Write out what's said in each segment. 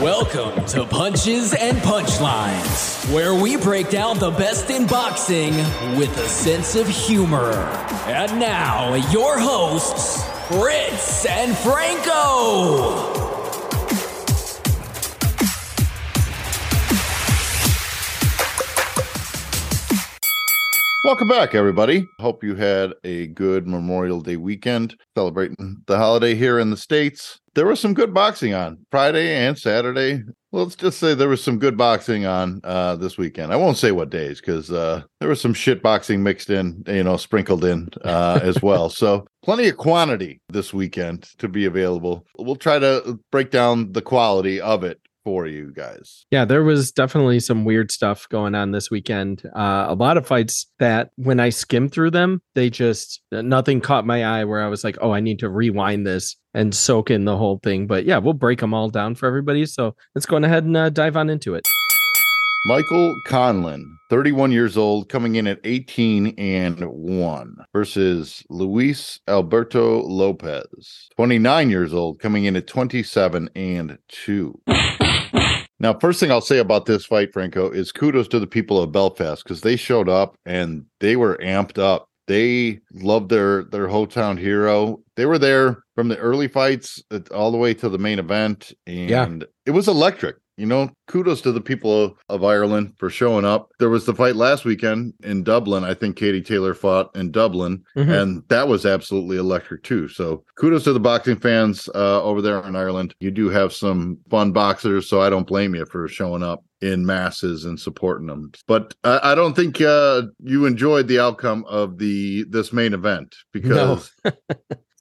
Welcome to Punches and Punchlines, where we break down the best in boxing with a sense of humor. And now, your hosts, Fritz and Franco. Welcome back, everybody. Hope you had a good Memorial Day weekend celebrating the holiday here in the States. There was some good boxing on Friday and Saturday. Let's just say there was some good boxing on uh, this weekend. I won't say what days because uh, there was some shit boxing mixed in, you know, sprinkled in uh, as well. So plenty of quantity this weekend to be available. We'll try to break down the quality of it for you guys. Yeah, there was definitely some weird stuff going on this weekend. Uh, a lot of fights that when I skimmed through them, they just nothing caught my eye where I was like, oh, I need to rewind this and soak in the whole thing. But yeah, we'll break them all down for everybody. So let's go ahead and uh, dive on into it. Michael Conlan, 31 years old, coming in at 18 and 1 versus Luis Alberto Lopez, 29 years old, coming in at 27 and 2. Now, first thing I'll say about this fight, Franco, is kudos to the people of Belfast because they showed up and they were amped up. They loved their their hometown hero. They were there from the early fights uh, all the way to the main event, and yeah. it was electric you know, kudos to the people of, of, Ireland for showing up. There was the fight last weekend in Dublin. I think Katie Taylor fought in Dublin, mm-hmm. and that was absolutely electric too. So kudos to the boxing fans uh, over there in Ireland. You do have some fun boxers, so I don't blame you for showing up in masses and supporting them. But I, I don't think uh, you enjoyed the outcome of the this main event because no.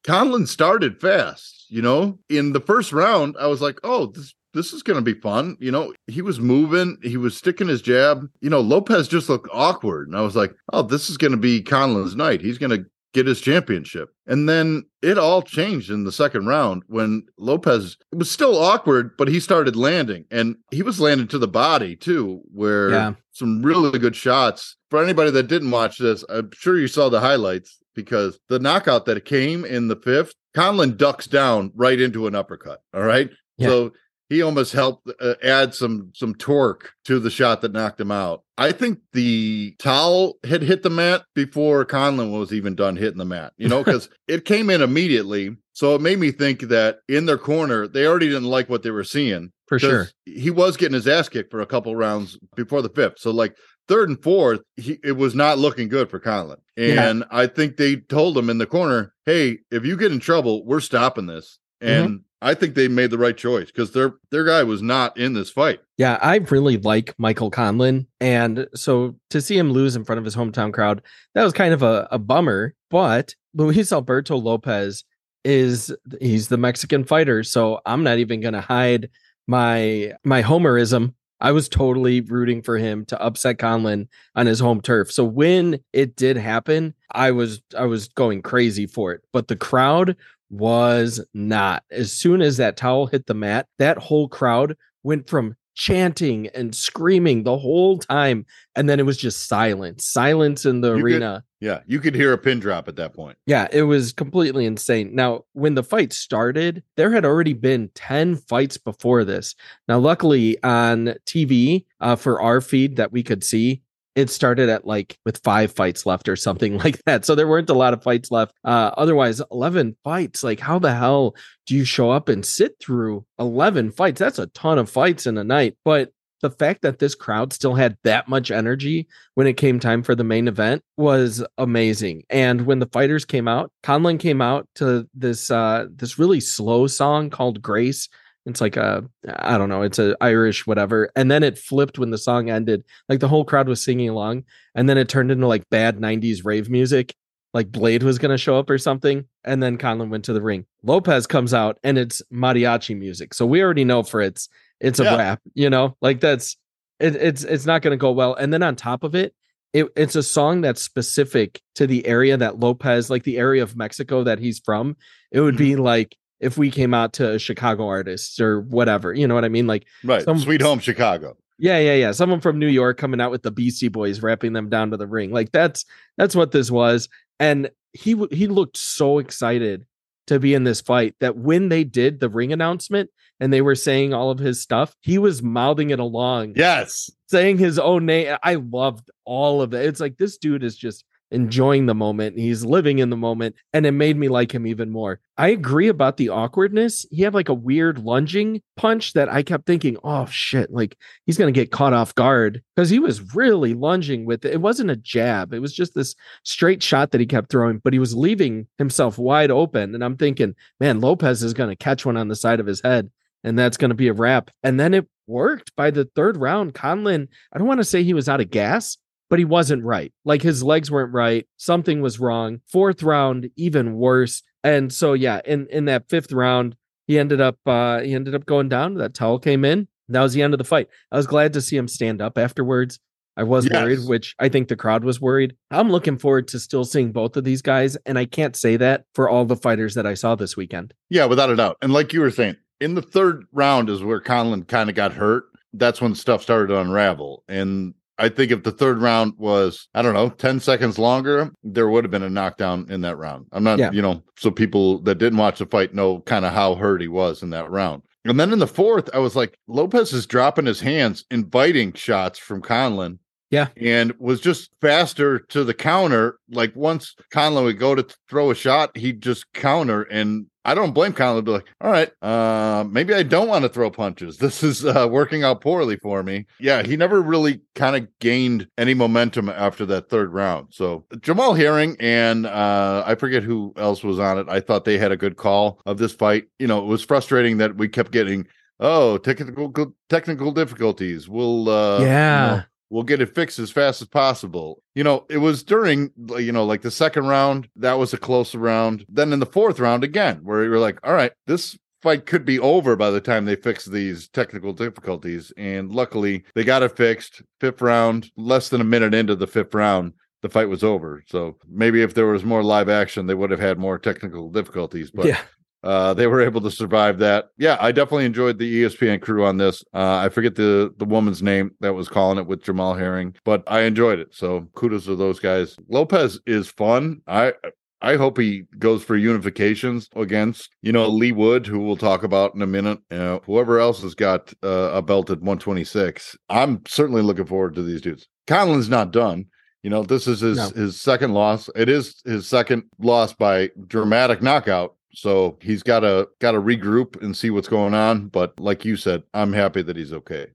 Conlan started fast. You know, in the first round, I was like, "Oh, this this is going to be fun. You know, he was moving, he was sticking his jab. You know, Lopez just looked awkward. And I was like, oh, this is going to be Conlan's night. He's going to get his championship. And then it all changed in the second round when Lopez it was still awkward, but he started landing and he was landing to the body too, where yeah. some really good shots. For anybody that didn't watch this, I'm sure you saw the highlights because the knockout that came in the fifth, Conlan ducks down right into an uppercut. All right. Yeah. So he almost helped uh, add some some torque to the shot that knocked him out. I think the towel had hit the mat before Conlan was even done hitting the mat, you know, because it came in immediately. So it made me think that in their corner, they already didn't like what they were seeing. For sure. He was getting his ass kicked for a couple rounds before the fifth. So, like, third and fourth, he, it was not looking good for Conlan. And yeah. I think they told him in the corner, hey, if you get in trouble, we're stopping this. Mm-hmm. And mm-hmm. I think they made the right choice because their their guy was not in this fight. Yeah, I really like Michael Conlan, and so to see him lose in front of his hometown crowd, that was kind of a, a bummer. But Luis Alberto Lopez is he's the Mexican fighter, so I'm not even going to hide my my homerism. I was totally rooting for him to upset Conlan on his home turf. So when it did happen, I was I was going crazy for it. But the crowd was not. As soon as that towel hit the mat, that whole crowd went from chanting and screaming the whole time. And then it was just silence, silence in the you arena. Could, yeah, you could hear a pin drop at that point. Yeah, it was completely insane. Now, when the fight started, there had already been 10 fights before this. Now, luckily on TV uh, for our feed that we could see, it started at like with five fights left or something like that. So there weren't a lot of fights left. Uh, otherwise, 11 fights. Like, how the hell do you show up and sit through 11 fights? That's a ton of fights in a night. But the fact that this crowd still had that much energy when it came time for the main event was amazing. And when the fighters came out, Conlan came out to this uh this really slow song called Grace it's like a I don't know, it's a Irish whatever. And then it flipped when the song ended. Like the whole crowd was singing along, and then it turned into like bad 90s rave music. Like Blade was gonna show up or something, and then Conlan went to the ring. Lopez comes out and it's mariachi music. So we already know for it's it's a yeah. rap, you know, like that's it, it's it's not gonna go well. And then on top of it, it, it's a song that's specific to the area that Lopez, like the area of Mexico that he's from. It would be mm-hmm. like if we came out to Chicago artists or whatever. You know what I mean? Like right, some, Sweet Home Chicago. Yeah, yeah, yeah. Someone from New York coming out with the Beastie Boys, wrapping them down to the ring. Like that's that's what this was. And he he looked so excited to be in this fight that when they did the ring announcement and they were saying all of his stuff, he was mouthing it along. Yes. Saying his own name. I loved all of it. It's like this dude is just enjoying the moment. He's living in the moment, and it made me like him even more. I agree about the awkwardness. He had like a weird lunging punch that I kept thinking, oh shit, like he's going to get caught off guard because he was really lunging with it. It wasn't a jab, it was just this straight shot that he kept throwing, but he was leaving himself wide open. And I'm thinking, man, Lopez is going to catch one on the side of his head. And that's going to be a wrap. And then it worked by the third round. Conlan, I don't want to say he was out of gas, but he wasn't right. Like his legs weren't right. Something was wrong. Fourth round, even worse. And so yeah, in in that fifth round, he ended up uh he ended up going down. That towel came in. That was the end of the fight. I was glad to see him stand up afterwards. I was yes. worried, which I think the crowd was worried. I'm looking forward to still seeing both of these guys, and I can't say that for all the fighters that I saw this weekend. Yeah, without a doubt. And like you were saying, in the third round is where Conlan kind of got hurt. That's when stuff started to unravel. And I think if the third round was, I don't know, 10 seconds longer, there would have been a knockdown in that round. I'm not, yeah. you know, so people that didn't watch the fight know kind of how hurt he was in that round. And then in the fourth, I was like, Lopez is dropping his hands, inviting shots from Conlan. Yeah. And was just faster to the counter. Like once Conlan would go to throw a shot, he'd just counter and I don't blame Conlan. Be like, all right, uh, maybe I don't want to throw punches. This is uh, working out poorly for me. Yeah, he never really kind of gained any momentum after that third round. So Jamel Herring and uh, I forget who else was on it. I thought they had a good call of this fight. You know, it was frustrating that we kept getting oh technical technical difficulties. We'll uh, yeah. You know, we'll get it fixed as fast as possible. You know, it was during, you know, like the second round, that was a close round. Then in the fourth round again, where you were like, all right, this fight could be over by the time they fix these technical difficulties. And luckily, they got it fixed. Fifth round, less than a minute into the fifth round, the fight was over. So maybe if there was more live action, they would have had more technical difficulties. But yeah uh, they were able to survive that. Yeah, I definitely enjoyed the ESPN crew on this. Uh, I forget the the woman's name that was calling it with Jamel Herring, but I enjoyed it. So kudos to those guys. Lopez is fun. I I hope he goes for unifications against, you know, Leigh Wood, who we'll talk about in a minute. You know, whoever else has got uh, a belt at 126. I'm certainly looking forward to these dudes. Conlan's not done. You know, this is his no. his second loss. It is his second loss by dramatic knockout. So he's got to got to regroup and see what's going on. But like you said, I'm happy that he's okay.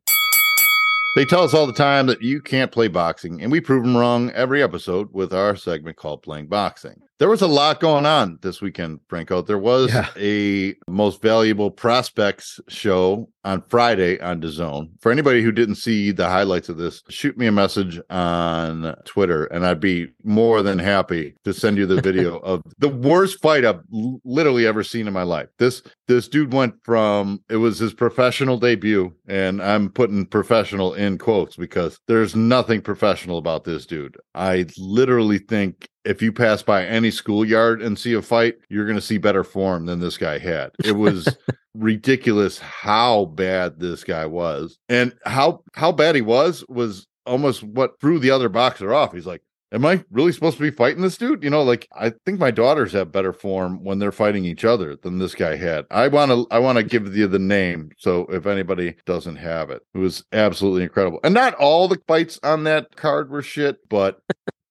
They tell us all the time that you can't play boxing, and we prove them wrong every episode with our segment called Playing Boxing. There was a lot going on this weekend, Franco. There was yeah. a most valuable prospects show on Friday on DAZN. For anybody who didn't see the highlights of this, shoot me a message on Twitter, and I'd be more than happy to send you the video of the worst fight I've literally ever seen in my life. This this dude went from it was his professional debut, and I'm putting professional in quotes because there's nothing professional about this dude. I literally think if you pass by any schoolyard and see a fight, you're going to see better form than this guy had. It was ridiculous how bad this guy was. And how how bad he was was almost what threw the other boxer off. He's like, Am I really supposed to be fighting this dude? You know, like I think my daughters have better form when they're fighting each other than this guy had. I want to I want to give you the name so if anybody doesn't have it. It was absolutely incredible. And not all the fights on that card were shit, but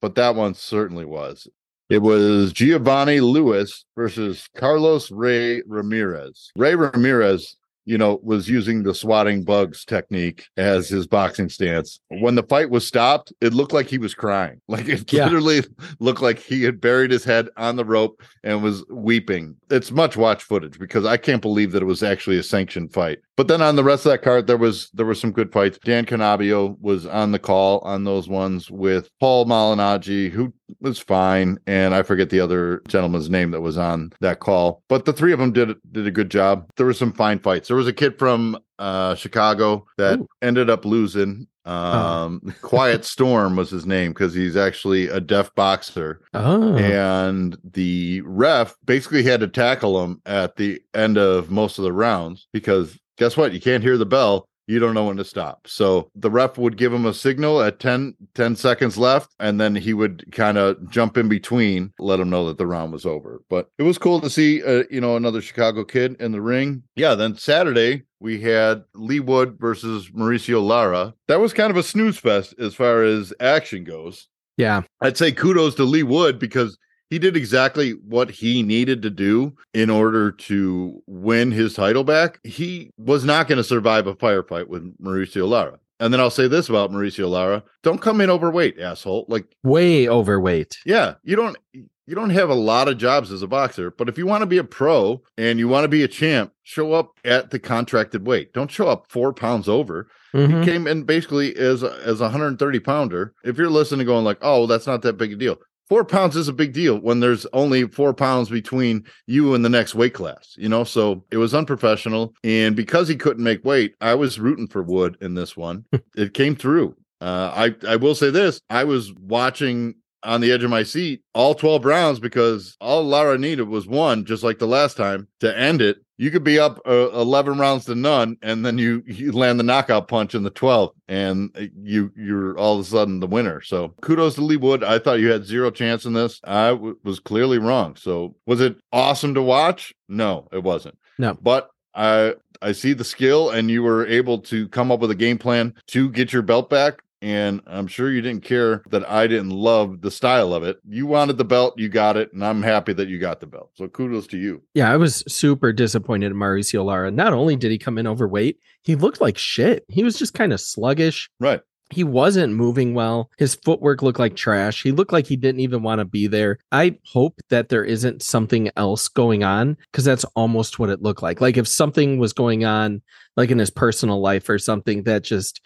but that one certainly was. It was Giovanni Lewis versus Carlos Ray Ramirez. Ray Ramirez you know, was using the swatting bugs technique as his boxing stance. When the fight was stopped, it looked like he was crying. Like it yeah. literally looked like he had buried his head on the rope and was weeping. It's much watch footage because I can't believe that it was actually a sanctioned fight. But then on the rest of that card, there was there were some good fights. Dan Canobbio was on the call on those ones with Paul Malignaggi, who was fine, and I forget the other gentleman's name that was on that call. But the three of them did did a good job. There were some fine fights. There was a kid from uh, Chicago that Ooh. ended up losing. Um, oh. Quiet Storm was his name because he's actually a deaf boxer. Oh. And the ref basically had to tackle him at the end of most of the rounds because guess what? You can't hear the bell. You don't know when to stop. So the ref would give him a signal at 10, 10 seconds left, and then he would kind of jump in between, let him know that the round was over. But it was cool to see, uh, you know, another Chicago kid in the ring. Yeah. Then Saturday we had Leigh Wood versus Mauricio Lara. That was kind of a snooze fest as far as action goes. Yeah. I'd say kudos to Leigh Wood because he did exactly what he needed to do in order to win his title back. He was not going to survive a firefight with Mauricio Lara. And then I'll say this about Mauricio Lara: don't come in overweight, asshole. Like way overweight. Yeah, you don't you don't have a lot of jobs as a boxer, but if you want to be a pro and you want to be a champ, show up at the contracted weight. Don't show up four pounds over. Mm-hmm. He came in basically as a, as a 130 pounder. If you're listening, going like, "Oh, that's not that big a deal," four pounds is a big deal when there's only four pounds between you and the next weight class, you know? So it was unprofessional. And because he couldn't make weight, I was rooting for Wood in this one. it came through. Uh, I, I will say this I was watching on the edge of my seat all 12 rounds because all Lara needed was one, just like the last time, to end it. You could be up uh, 11 rounds to none, and then you you land the knockout punch in the 12th, and uh, you you're all of a sudden the winner. So kudos to Leigh Wood. I thought you had zero chance in this. I w- was clearly wrong. So was it awesome to watch? No, it wasn't. No, but I I see the skill, and you were able to come up with a game plan to get your belt back and I'm sure you didn't care that I didn't love the style of it. You wanted the belt, you got it, and I'm happy that you got the belt. So kudos to you. Yeah, I was super disappointed in Mauricio Lara. Not only did he come in overweight, he looked like shit. He was just kind of sluggish. Right. He wasn't moving well. His footwork looked like trash. He looked like he didn't even want to be there. I hope that there isn't something else going on because that's almost what it looked like. Like if something was going on, like in his personal life or something that just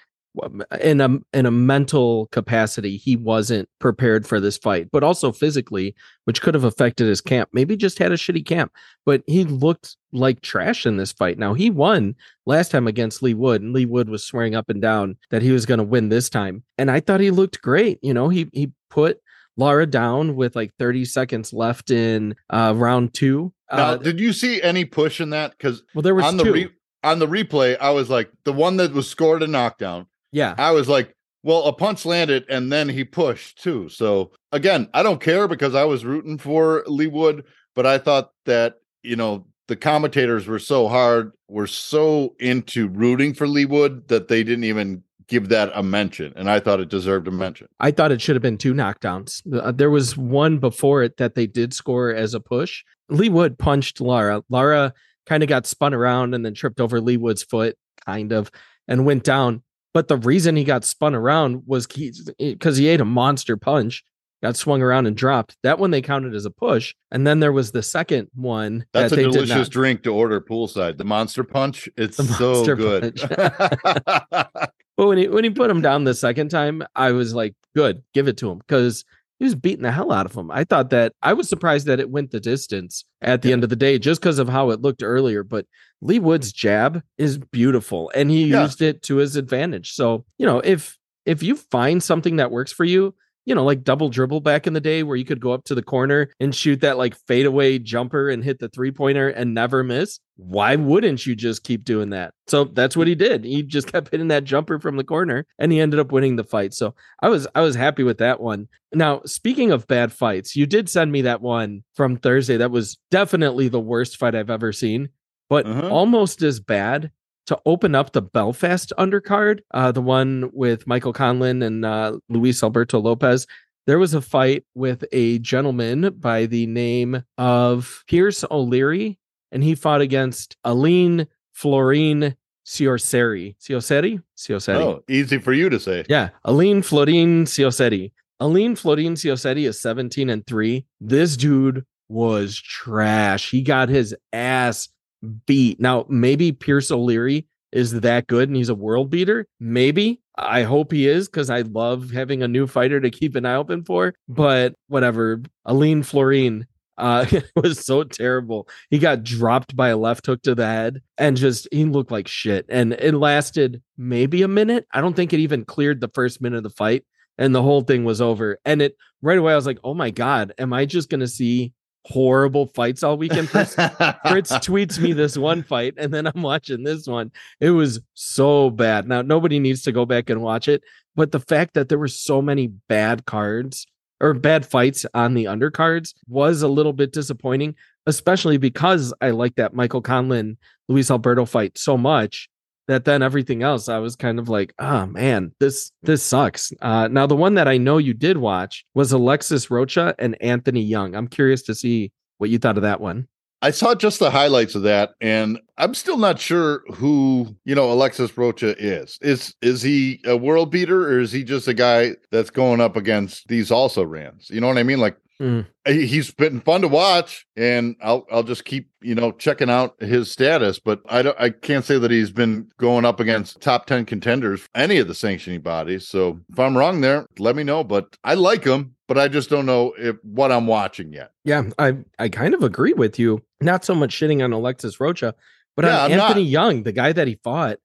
in a in a mental capacity he wasn't prepared for this fight but also physically which could have affected his camp maybe just had a shitty camp. But he looked like trash in this fight. Now he won last time against Leigh Wood and Leigh Wood was swearing up and down that he was going to win this time. And I thought he looked great you know? He he put Lara down with like 30 seconds left in uh round 2 now, uh, did you see any push in that? Cuz well there was on two. the re- on the replay I was like the one that was scored a knockdown yeah. I was like, well, a punch landed and then he pushed too. So again, I don't care because I was rooting for Leigh Wood, but I thought that, you know, the commentators were so hard, were so into rooting for Leigh Wood that they didn't even give that a mention. And I thought it deserved a mention. I thought it should have been two knockdowns. Uh, there was one before it that they did score as a push. Leigh Wood punched Lara. Lara kind of got spun around and then tripped over Leigh Wood's foot, kind of, and went down. But the reason he got spun around was because he, he ate a monster punch, got swung around and dropped. That one they counted as a push. And then there was the second one. That's that a delicious drink to order poolside. The monster punch. It's so good. but when he when he put him down the second time, I was like, good, give it to him. Because he was beating the hell out of him. I thought that I was surprised that it went the distance at the yeah. end of the day just because of how it looked earlier. But Leigh Wood's jab is beautiful and he yeah. used it to his advantage. So, you know, if if you find something that works for you, you know, like double dribble back in the day where you could go up to the corner and shoot that like fadeaway jumper and hit the three pointer and never miss. Why wouldn't you just keep doing that? So that's what he did. He just kept hitting that jumper from the corner and he ended up winning the fight. So I was I was happy with that one. Now, speaking of bad fights, you did send me that one from Thursday. That was definitely the worst fight I've ever seen, but uh-huh. almost as bad to open up the Belfast undercard, uh, the one with Michael Conlan and uh, Luis Alberto Lopez. There was a fight with a gentleman by the name of Pierce O'Leary, and he fought against Aline Florine Ciorceri. Ciorceri? Ciorceri. Oh, easy for you to say. Yeah. Aline Florine Ciorceri. Aline Florine Ciorceri is 17 and 3. This dude was trash. He got his ass beat. Now, maybe Pierce O'Leary is that good and he's a world beater. Maybe. I hope he is because I love having a new fighter to keep an eye open for. But whatever. Aline Florine uh, was so terrible. He got dropped by a left hook to the head and just he looked like shit. And it lasted maybe a minute. I don't think it even cleared the first minute of the fight. And the whole thing was over. And it right away, I was like, oh my God, am I just gonna see horrible fights all weekend. Fritz, Fritz tweets me this one fight, and then I'm watching this one. It was so bad. Now nobody needs to go back and watch it, but the fact that there were so many bad cards or bad fights on the undercards was a little bit disappointing, especially because I like that Michael Conlan Luis Alberto fight so much that then everything else I was kind of like, oh man, this this sucks. Uh, now the one that I know you did watch was Alexis Rocha and Anthony Young. I'm curious to see what you thought of that one. I saw just the highlights of that, and I'm still not sure who you know Alexis Rocha is. Is is he a world beater, or is he just a guy that's going up against these also rans? You know what I mean? Like Mm. He's been fun to watch, and I'll I'll just keep you know checking out his status. But I don't I can't say that he's been going up against top ten contenders any of the sanctioning bodies. So if I'm wrong there, let me know. But I like him, but I just don't know if what I'm watching yet. Yeah, I I kind of agree with you. Not so much shitting on Alexis Rocha, but yeah, on I'm Anthony not. Young, the guy that he fought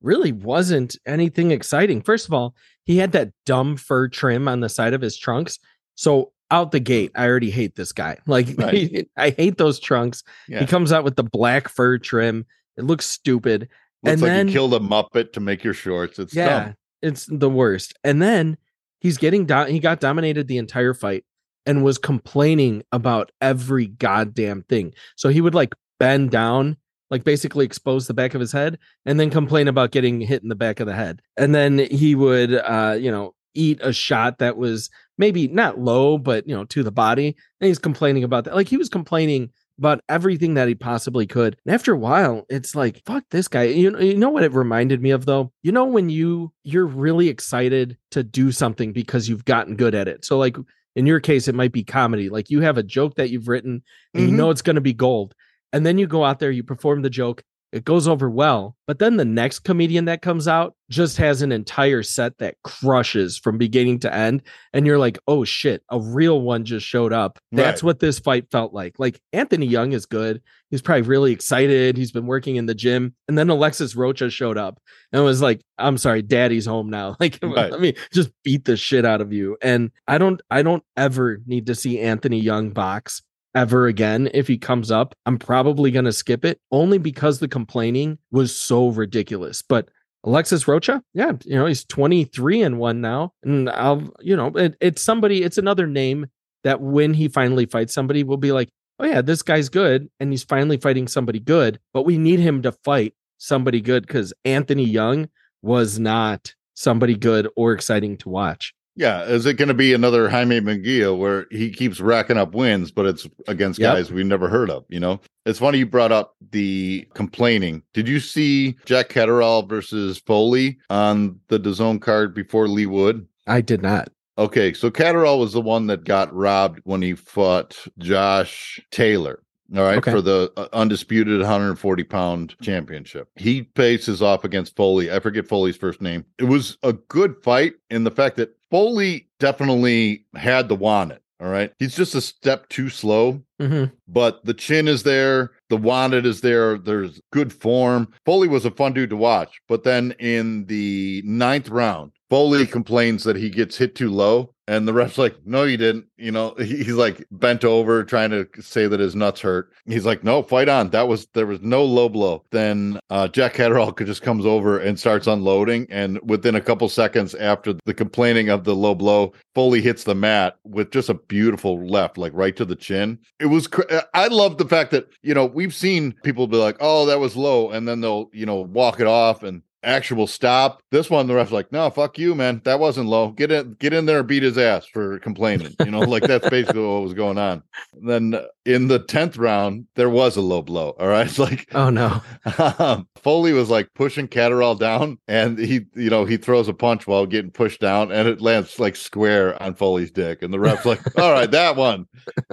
really wasn't anything exciting. First of all, he had that dumb fur trim on the side of his trunks. So out the gate, I already hate this guy. Like right. I hate those trunks. Yeah. He comes out with the black fur trim. It looks stupid. Looks and like then you killed a muppet to make your shorts. It's yeah, dumb. it's the worst. And then he's getting down. He got dominated the entire fight and was complaining about every goddamn thing. So he would like bend down, like basically expose the back of his head, and then complain about getting hit in the back of the head. And then he would, uh, you know, eat a shot that was maybe not low, but you know, to the body. And he's complaining about that. Like he was complaining about everything that he possibly could. And after a while, it's like, fuck this guy. You know, you know what it reminded me of though? You know, when you you're really excited to do something because you've gotten good at it. So like in your case, it might be comedy. Like you have a joke that you've written and mm-hmm. you know it's gonna be gold. And then you go out there, you perform the joke, it goes over well. But then the next comedian that comes out just has an entire set that crushes from beginning to end. And you're like, oh shit, a real one just showed up. That's right. what this fight felt like. Like Anthony Young is good. He's probably really excited. He's been working in the gym. And then Alexis Rocha showed up and was like, I'm sorry, daddy's home now. Like, right. let me just beat the shit out of you. And I don't, I don't ever need to see Anthony Young box ever again if he comes up. I'm probably going to skip it only because the complaining was so ridiculous. But Alexis Rocha, yeah, you know, he's 23 and one now. And I'll, you know, it, it's somebody, it's another name that when he finally fights somebody, will be like, oh, yeah, this guy's good. And he's finally fighting somebody good. But we need him to fight somebody good because Anthony Young was not somebody good or exciting to watch. Yeah, is it going to be another Jaime Munguia where he keeps racking up wins, but it's against yep. guys we've never heard of? You know, it's funny you brought up the complaining. Did you see Jack Catterall versus Foley on the DAZN card before Leigh Wood? I did not. Okay, so Catterall was the one that got robbed when he fought Josh Taylor. All right, okay. for the uh, undisputed 140 pound championship. He faces off against Foley. I forget Foley's first name. It was a good fight in the fact that Foley definitely had the wanted. All right. He's just a step too slow, mm-hmm. but the chin is there. The wanted is there. There's good form. Foley was a fun dude to watch. But then in the ninth round, Foley complains that he gets hit too low. And the ref's like, no, you didn't. You know, he's like bent over trying to say that his nuts hurt. He's like, no, fight on. That was, there was no low blow. Then uh, Jack Catterall just comes over and starts unloading. And within a couple seconds after the complaining of the low blow, Foley hits the mat with just a beautiful left, like right to the chin. It was, cr- I love the fact that, you know, we've seen people be like, oh, that was low. And then they'll, you know, walk it off and actual stop. This one, the ref's like, no, fuck you, man. That wasn't low. Get in, get in there and beat his ass for complaining. You know, like that's basically what was going on. Then in the tenth round, there was a low blow. All right, it's like, oh no. Um, Foley was like pushing Catterall down, and he, you know, he throws a punch while getting pushed down, and it lands like square on Foley's dick. And the ref's like, all right, that one,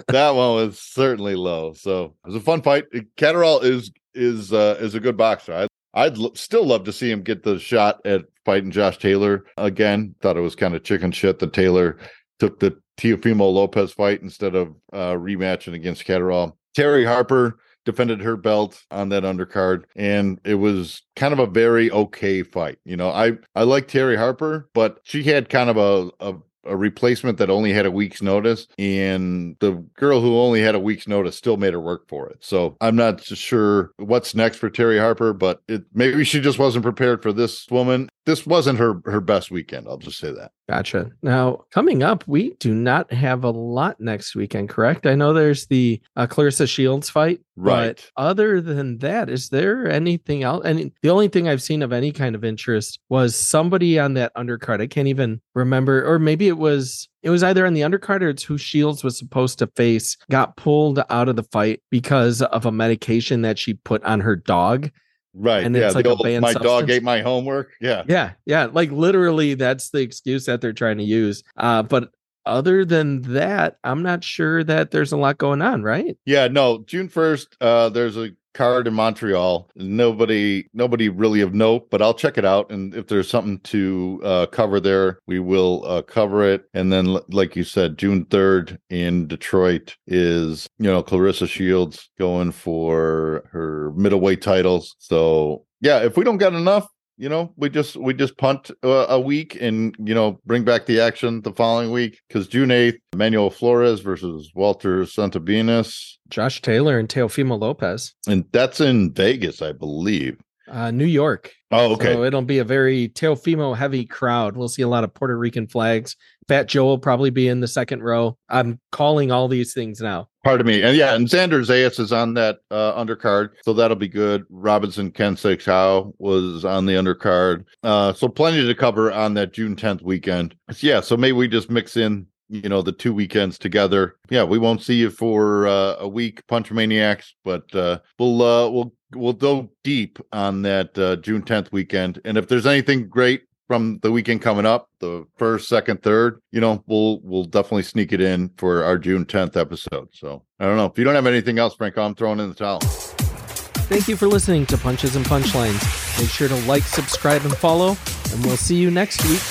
that one was certainly low. So it was a fun fight. Catterall is is uh, is a good boxer. I I'd l- still love to see him get the shot at fighting Josh Taylor again. Thought it was kind of chicken shit that Taylor took the Teofimo Lopez fight instead of uh, rematching against Catterall. Terri Harper defended her belt on that undercard and it was kind of a very okay fight you know i i like terri harper but she had kind of a, a a replacement that only had a week's notice, and the girl who only had a week's notice still made her work for it. So I'm not sure what's next for Terri Harper, but it maybe she just wasn't prepared for this woman. This wasn't her her best weekend. I'll just say that. Gotcha. Now, coming up, we do not have a lot next weekend, correct? I know there's the uh, Claressa Shields fight, Right. But other than that, is there anything else? And the only thing I've seen of any kind of interest was somebody on that undercard. I can't even remember, or maybe it was it was either on the undercard or it's who Shields was supposed to face got pulled out of the fight because of a medication that she put on her dog. Right. And yeah. it's like old, my dog ate my homework. Yeah. Yeah, yeah, like literally that's the excuse that they're trying to use. Uh, but other than that, I'm not sure that there's a lot going on, right? Yeah, no, June 1st, uh, there's a card in Montreal. Nobody nobody really of note, but I'll check it out. And if there's something to uh cover there, we will uh cover it. And then like you said, June 3rd in Detroit is, you know, Claressa Shields going for her middleweight titles. So yeah, if we don't get enough, you know, we just we just punt uh, a week and you know bring back the action the following week because June eighth, Manuel Flores versus Walter Santabinas, Josh Taylor and Teofimo Lopez, and that's in Vegas, I believe. uh, New York. Oh, okay. So it'll be a very Teofimo heavy crowd. We'll see a lot of Puerto Rican flags. Fat Joe will probably be in the second row. I'm calling all these things now. Pardon me. And yeah, and Xander Zayas is on that uh, undercard, so that'll be good. Robson Conceição was on the undercard, uh, so plenty to cover on that June 10th weekend. Yeah, so maybe we just mix in, you know, the two weekends together. Yeah, we won't see you for uh, a week, Punch Maniacs, but uh, we'll uh, we'll we'll go deep on that uh, June 10th weekend. And if there's anything great from the weekend coming up, the first, second, third, you know, we'll we'll definitely sneak it in for our June 10th episode. So I don't know. If you don't have anything else, Franco, I'm throwing in the towel. Thank you for listening to Punches and Punchlines. Make sure to like, subscribe, and follow. And we'll see you next week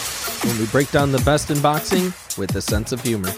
when we break down the best in boxing with a sense of humor.